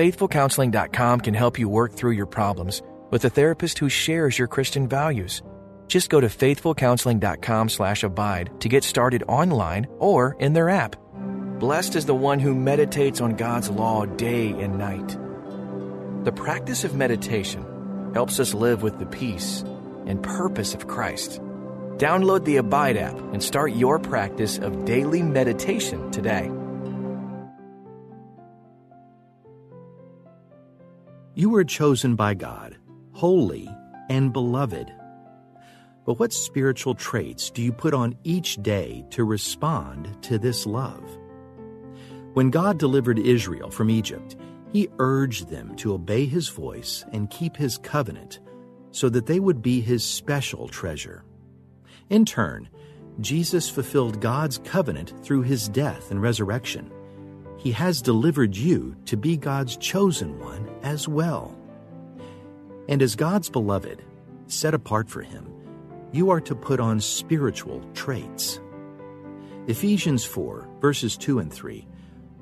FaithfulCounseling.com can help you work through your problems with a therapist who shares your Christian values. Just go to faithfulcounseling.com/abide to get started online or in their app. Blessed is the one who meditates on God's law day and night. The practice of meditation helps us live with the peace and purpose of Christ. Download the Abide app and start your practice of daily meditation today. You were chosen by God, holy and beloved. But what spiritual traits do you put on each day to respond to this love? When God delivered Israel from Egypt, He urged them to obey His voice and keep His covenant so that they would be His special treasure. In turn, Jesus fulfilled God's covenant through His death and resurrection. He has delivered you to be God's chosen one as well. And as God's beloved, set apart for Him, you are to put on spiritual traits. Ephesians 4, verses 2 and 3,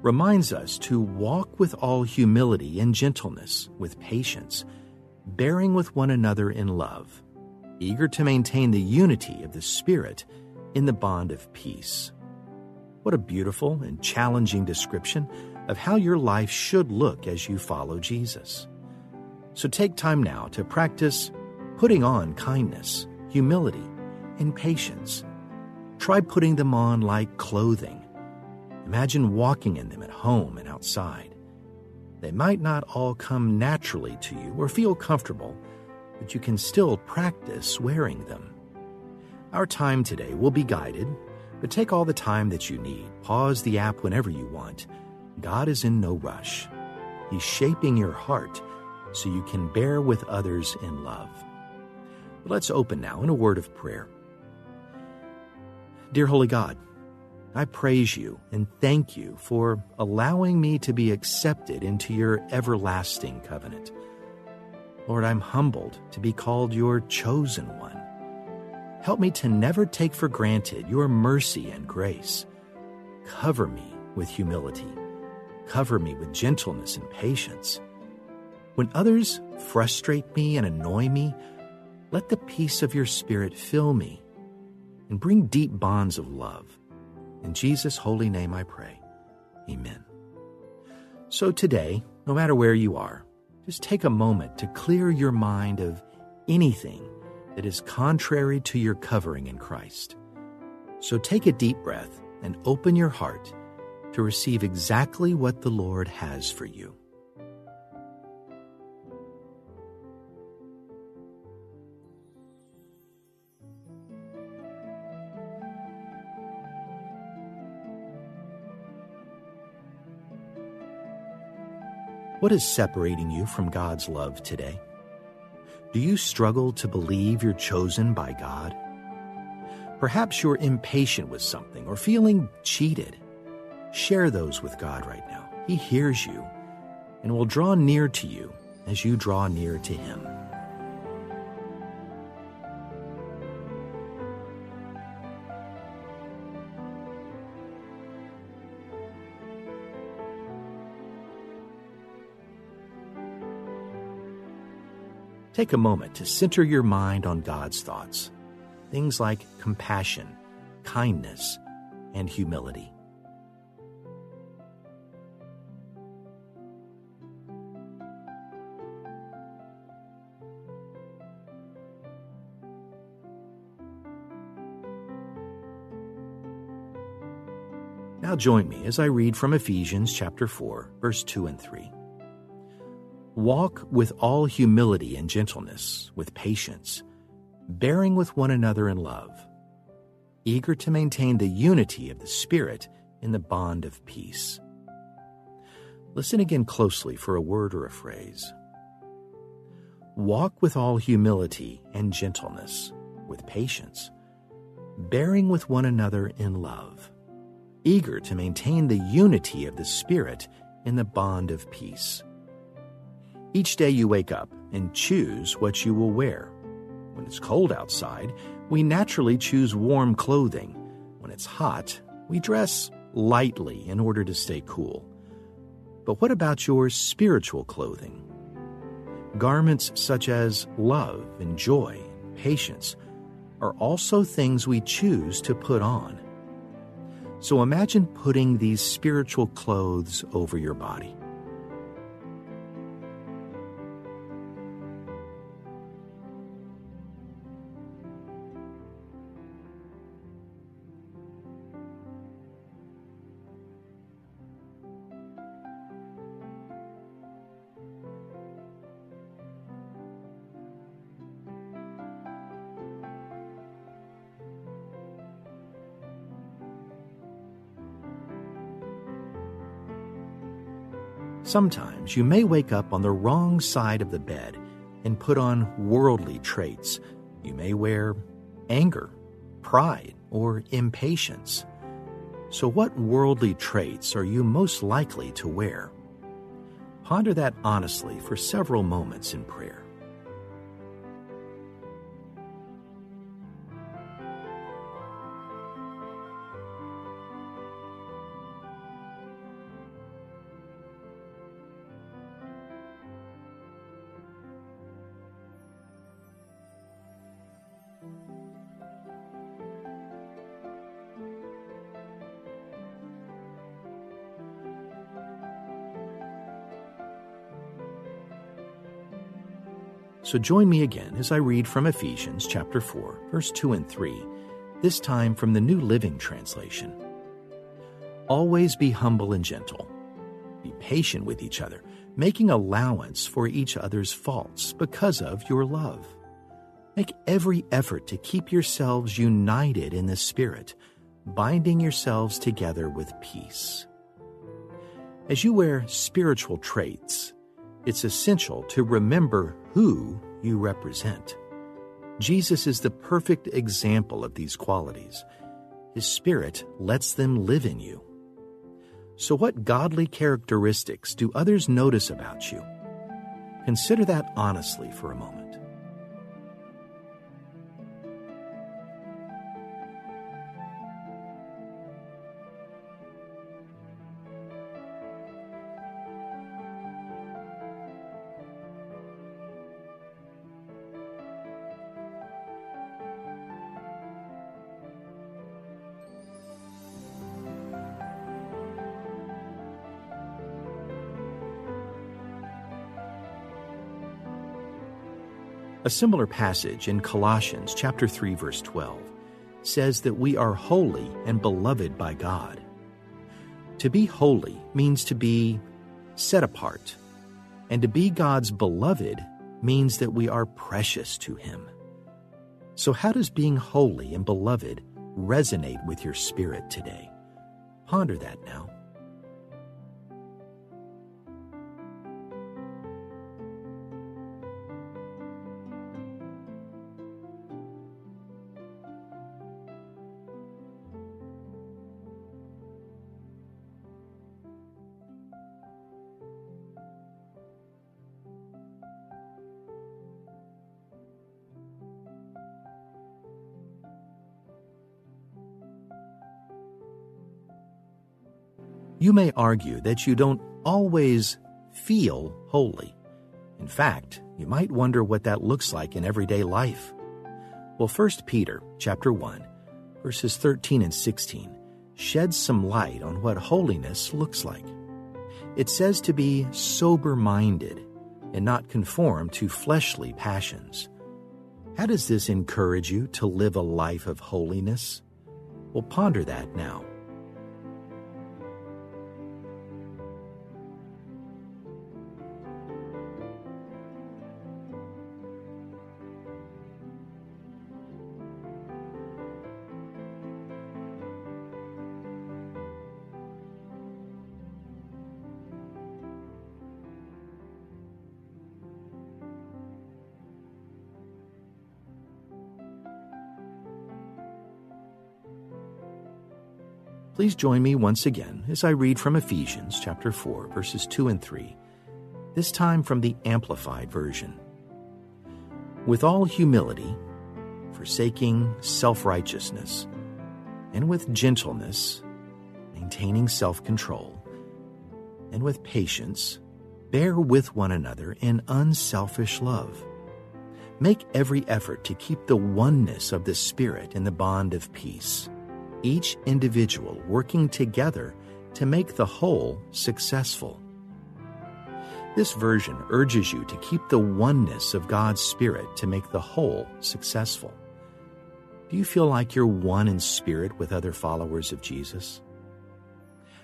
reminds us to walk with all humility and gentleness, with patience, bearing with one another in love, eager to maintain the unity of the Spirit in the bond of peace. What a beautiful and challenging description of how your life should look as you follow Jesus. So take time now to practice putting on kindness humility, and patience. Try putting them on like clothing. Imagine walking in them at home and outside. They might not all come naturally to you or feel comfortable, but you can still practice wearing them. Our time today will be guided, but take all the time that you need. Pause the app whenever you want. God is in no rush. He's shaping your heart so you can bear with others in love. Let's open now in a word of prayer. Dear Holy God, I praise you and thank you for allowing me to be accepted into your everlasting covenant. Lord, I'm humbled to be called your chosen one. Help me to never take for granted your mercy and grace. Cover me with humility. Cover me with gentleness and patience. When others frustrate me and annoy me, let the peace of your Spirit fill me and bring deep bonds of love. In Jesus' holy name I pray. Amen. So today, no matter where you are, just take a moment to clear your mind of anything that is contrary to your covering in Christ. So take a deep breath and open your heart to receive exactly what the Lord has for you. What is separating you from God's love today? Do you struggle to believe you're chosen by God? Perhaps you're impatient with something or feeling cheated. Share those with God right now. He hears you and will draw near to you as you draw near to Him. Take a moment to center your mind on God's thoughts, things like compassion, kindness, and humility. Now join me as I read from Ephesians chapter 4, verse 2 and 3. Walk with all humility and gentleness, with patience, bearing with one another in love, eager to maintain the unity of the Spirit in the bond of peace. Listen again closely for a word or a phrase. Walk with all humility and gentleness, with patience, bearing with one another in love, eager to maintain the unity of the Spirit in the bond of peace. Each day you wake up and choose what you will wear. When it's cold outside, we naturally choose warm clothing. When it's hot, we dress lightly in order to stay cool. But what about your spiritual clothing? Garments such as love and joy and patience are also things we choose to put on. So imagine putting these spiritual clothes over your body. Sometimes you may wake up on the wrong side of the bed and put on worldly traits. You may wear anger, pride, or impatience. So, what worldly traits are you most likely to wear? Ponder that honestly for several moments in prayer. So join me again as I read from Ephesians chapter 4, verse 2 and 3, this time from the New Living Translation. Always be humble and gentle. Be patient with each other, making allowance for each other's faults because of your love. Make every effort to keep yourselves united in the Spirit, binding yourselves together with peace. As you wear spiritual traits, it's essential to remember who you represent. Jesus is the perfect example of these qualities. His Spirit lets them live in you. So, what godly characteristics do others notice about you? Consider that honestly for a moment. A similar passage in Colossians chapter 3 verse 12 says that we are holy and beloved by God. To be holy means to be set apart, and to be God's beloved means that we are precious to him. So how does being holy and beloved resonate with your spirit today? Ponder that now. You may argue that you don't always feel holy. In fact, you might wonder what that looks like in everyday life. Well, 1 Peter chapter 1, verses 13 and 16 sheds some light on what holiness looks like. It says to be sober-minded and not conform to fleshly passions. How does this encourage you to live a life of holiness? Well, ponder that now. Please join me once again as I read from Ephesians chapter 4 verses 2 and 3, this time from the Amplified Version. With all humility, forsaking self-righteousness, and with gentleness, maintaining self-control, and with patience, bear with one another in unselfish love. Make every effort to keep the oneness of the Spirit in the bond of peace, each individual working together to make the whole successful. This version urges you to keep the oneness of God's Spirit to make the whole successful. Do you feel like you're one in spirit with other followers of Jesus?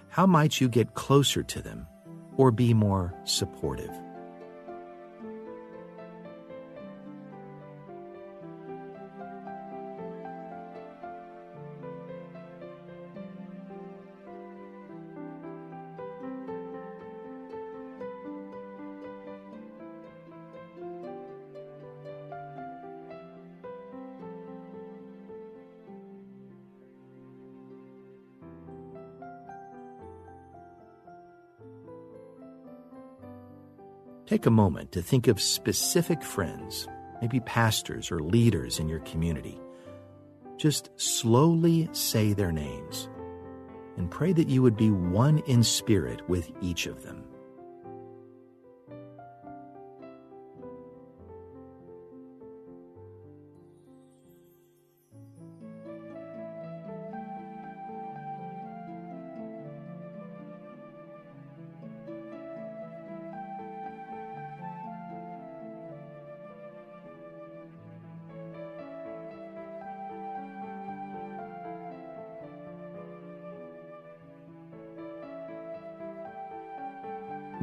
How might you get closer to them or be more supportive? Take a moment to think of specific friends, maybe pastors or leaders in your community. Just slowly say their names and pray that you would be one in spirit with each of them.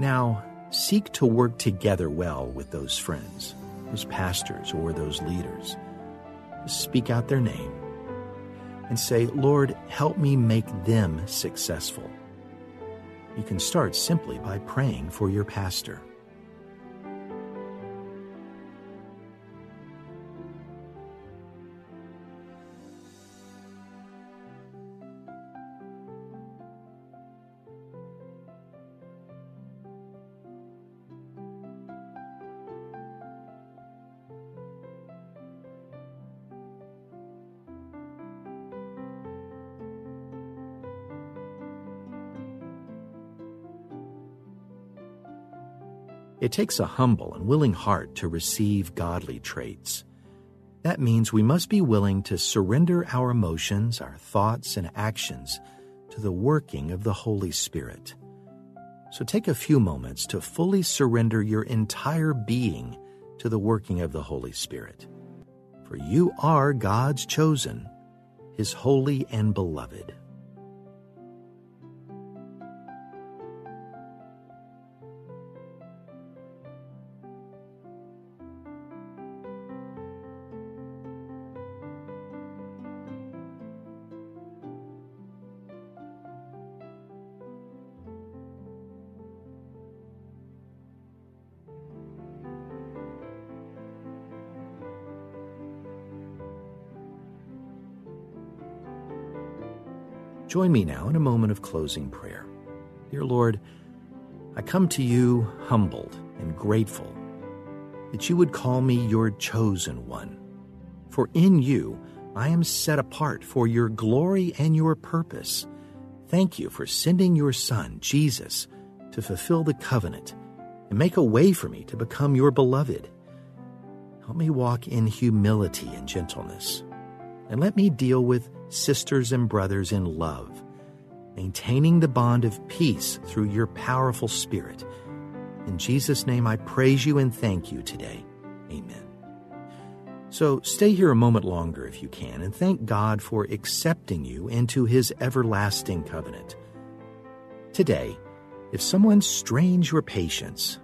Now, seek to work together well with those friends, those pastors, or those leaders. Speak out their name and say, Lord, help me make them successful. You can start simply by praying for your pastor. It takes a humble and willing heart to receive godly traits. That means we must be willing to surrender our emotions, our thoughts, and actions to the working of the Holy Spirit. So take a few moments to fully surrender your entire being to the working of the Holy Spirit. For you are God's chosen, His holy and beloved. Join me now in a moment of closing prayer. Dear Lord, I come to you humbled and grateful that you would call me your chosen one. For in you I am set apart for your glory and your purpose. Thank you for sending your Son, Jesus, to fulfill the covenant and make a way for me to become your beloved. Help me walk in humility and gentleness and let me deal with sisters and brothers in love, maintaining the bond of peace through your powerful Spirit. In Jesus' name, I praise you and thank you today. Amen. So stay here a moment longer if you can and thank God for accepting you into his everlasting covenant. Today, if someone strains your patience,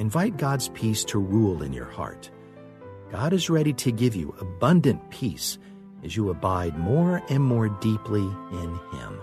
invite God's peace to rule in your heart. God is ready to give you abundant peace as you abide more and more deeply in Him.